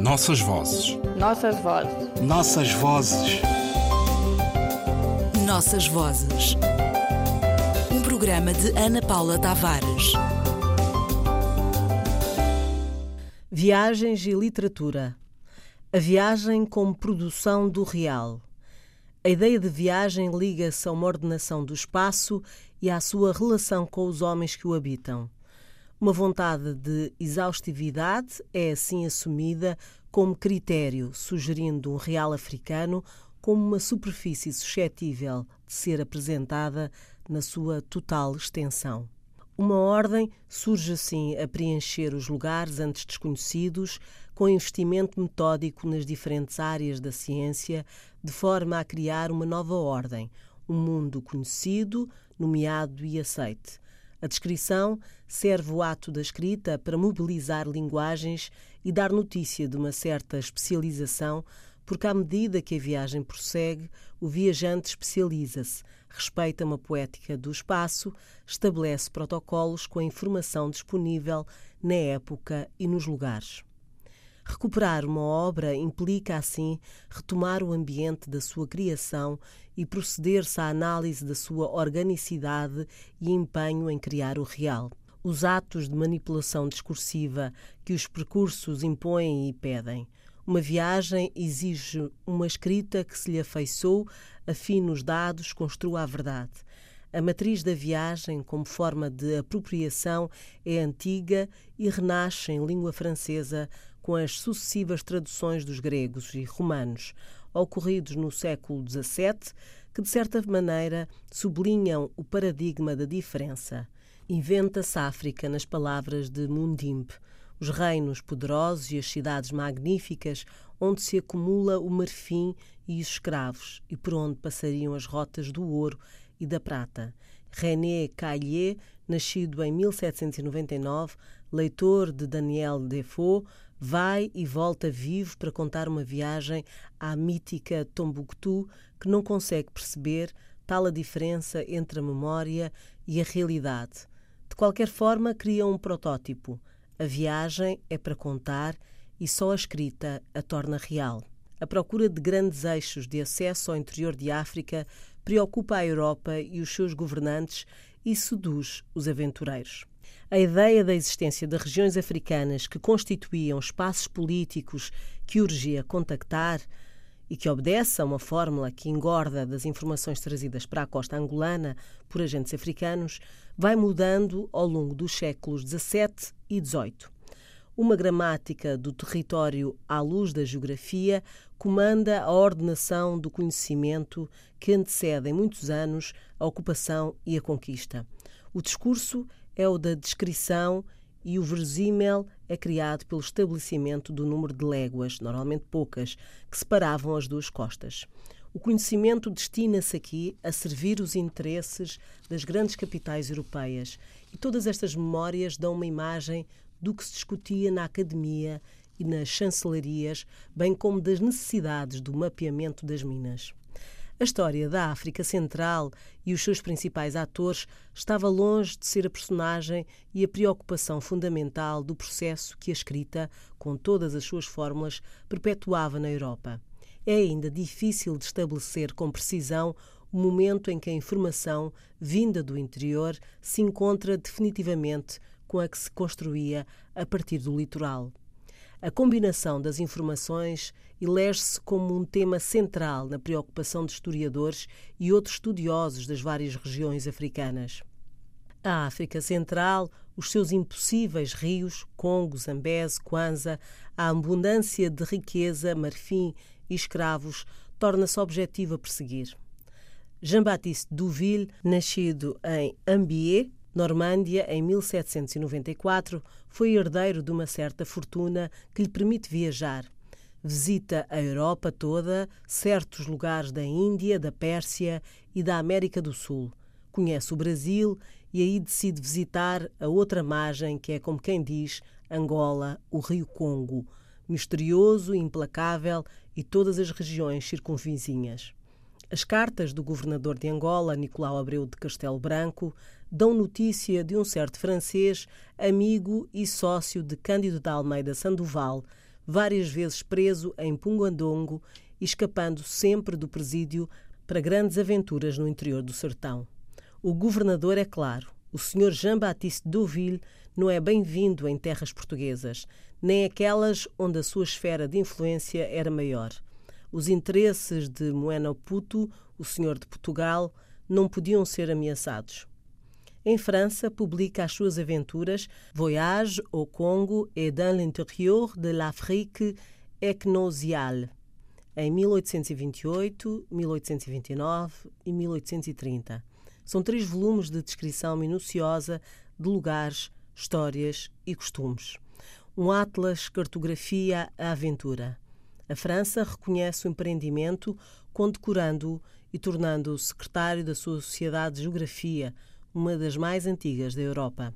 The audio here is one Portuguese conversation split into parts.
Nossas vozes. Nossas vozes. Nossas vozes. Nossas vozes. Um programa de Ana Paula Tavares. Viagens e literatura. A viagem como produção do real. A ideia de viagem liga-se a uma ordenação do espaço e à sua relação com os homens que o habitam. Uma vontade de exaustividade é assim assumida como critério, sugerindo um real africano como uma superfície suscetível de ser apresentada na sua total extensão. Uma ordem surge assim a preencher os lugares antes desconhecidos, com investimento metódico nas diferentes áreas da ciência, de forma a criar uma nova ordem, um mundo conhecido, nomeado e aceite. A descrição serve o ato da escrita para mobilizar linguagens e dar notícia de uma certa especialização, porque à medida que a viagem prossegue, o viajante especializa-se, respeita uma poética do espaço, estabelece protocolos com a informação disponível na época e nos lugares. Recuperar uma obra implica, assim, retomar o ambiente da sua criação e proceder-se à análise da sua organicidade e empenho em criar o real. Os atos de manipulação discursiva que os percursos impõem e pedem. Uma viagem exige uma escrita que se lhe afeiçoou, afine os dados, construa a verdade. A matriz da viagem, como forma de apropriação, é antiga e renasce em língua francesa com as sucessivas traduções dos gregos e romanos, ocorridos no século XVII, que de certa maneira sublinham o paradigma da diferença. Inventa-se África nas palavras de Mundimbe, os reinos poderosos e as cidades magníficas onde se acumula o marfim e os escravos e por onde passariam as rotas do ouro e da prata. René Caillé, nascido em 1799, leitor de Daniel Defoe, vai e volta vivo para contar uma viagem à mítica Tombuctu que não consegue perceber tal a diferença entre a memória e a realidade. De qualquer forma, cria um protótipo. A viagem é para contar e só a escrita a torna real. A procura de grandes eixos de acesso ao interior de África preocupa a Europa e os seus governantes e seduz os aventureiros. A ideia da existência de regiões africanas que constituíam espaços políticos que urgia contactar e que obedece a uma fórmula que engorda das informações trazidas para a costa angolana por agentes africanos, vai mudando ao longo dos séculos XVII e XVIII. Uma gramática do território à luz da geografia comanda a ordenação do conhecimento que antecede em muitos anos a ocupação e a conquista. O discurso é o da descrição e o verossímil é criado pelo estabelecimento do número de léguas, normalmente poucas, que separavam as duas costas. O conhecimento destina-se aqui a servir os interesses das grandes capitais europeias e todas estas memórias dão uma imagem do que se discutia na academia e nas chancelarias, bem como das necessidades do mapeamento das minas. A história da África Central e os seus principais atores estava longe de ser a personagem e a preocupação fundamental do processo que a escrita, com todas as suas fórmulas, perpetuava na Europa. É ainda difícil de estabelecer com precisão o momento em que a informação, vinda do interior, se encontra definitivamente com a que se construía a partir do litoral. A combinação das informações elege-se como um tema central na preocupação de historiadores e outros estudiosos das várias regiões africanas. A África Central, os seus impossíveis rios, Congo, Zambeze, Kwanza, a abundância de riqueza, marfim e escravos, torna-se objetivo a perseguir. Jean-Baptiste Duville, nascido em Ambier, Normândia, em 1794, foi herdeiro de uma certa fortuna que lhe permite viajar. Visita a Europa toda, certos lugares da Índia, da Pérsia e da América do Sul. Conhece o Brasil e aí decide visitar a outra margem, que é, como quem diz, Angola, o Rio Congo, misterioso, implacável e todas as regiões circunvizinhas. As cartas do governador de Angola, Nicolau Abreu de Castelo Branco, dão notícia de um certo francês, amigo e sócio de Cândido da Almeida Sandoval, várias vezes preso em Pungandongo escapando sempre do presídio para grandes aventuras no interior do sertão. O governador é claro, o Sr. Jean-Baptiste Deauville não é bem-vindo em terras portuguesas, nem aquelas onde a sua esfera de influência era maior. Os interesses de Moena Puto, o Senhor de Portugal, não podiam ser ameaçados. Em França, publica as suas aventuras Voyage au Congo et dans l'intérieur de l'Afrique ecnosiale, em 1828, 1829 e 1830. São três volumes de descrição minuciosa de lugares, histórias e costumes. Um atlas cartografia a aventura. A França reconhece o empreendimento, condecorando-o e tornando-o secretário da sua Sociedade de Geografia, uma das mais antigas da Europa.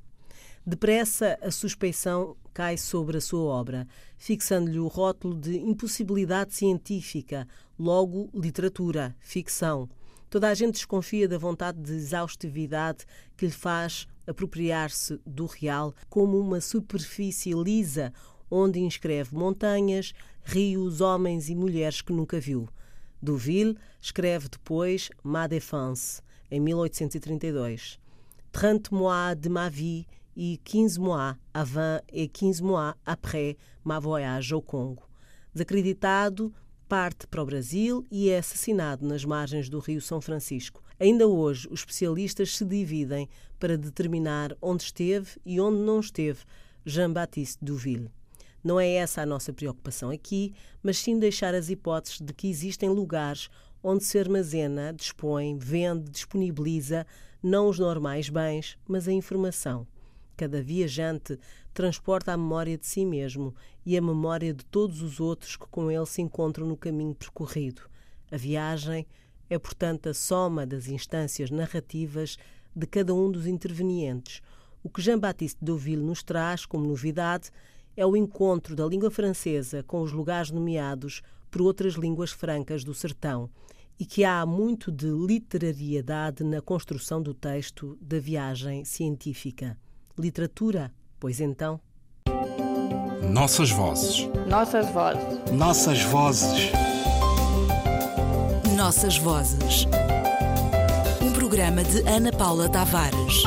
Depressa, a suspeição cai sobre a sua obra, fixando-lhe o rótulo de impossibilidade científica, logo literatura, ficção. Toda a gente desconfia da vontade de exaustividade que lhe faz apropriar-se do real como uma superfície lisa onde inscreve montanhas, rios, homens e mulheres que nunca viu. Duville escreve depois Ma Défense, em 1832. Trente mois de ma vie e 15 mois avant et 15 mois après ma voyage ao Congo. Desacreditado, parte para o Brasil e é assassinado nas margens do Rio São Francisco. Ainda hoje, os especialistas se dividem para determinar onde esteve e onde não esteve Jean-Baptiste Duville. Não é essa a nossa preocupação aqui, mas sim deixar as hipóteses de que existem lugares onde se armazena, dispõe, vende, disponibiliza não os normais bens, mas a informação. Cada viajante transporta a memória de si mesmo e a memória de todos os outros que com ele se encontram no caminho percorrido. A viagem é, portanto, a soma das instâncias narrativas de cada um dos intervenientes. O que Jean-Baptiste Deauville nos traz como novidade é o encontro da língua francesa com os lugares nomeados por outras línguas francas do sertão e que há muito de literariedade na construção do texto da viagem científica. Literatura, pois então. Nossas vozes. Nossas vozes. Nossas vozes. Nossas vozes. Um programa de Ana Paula Tavares.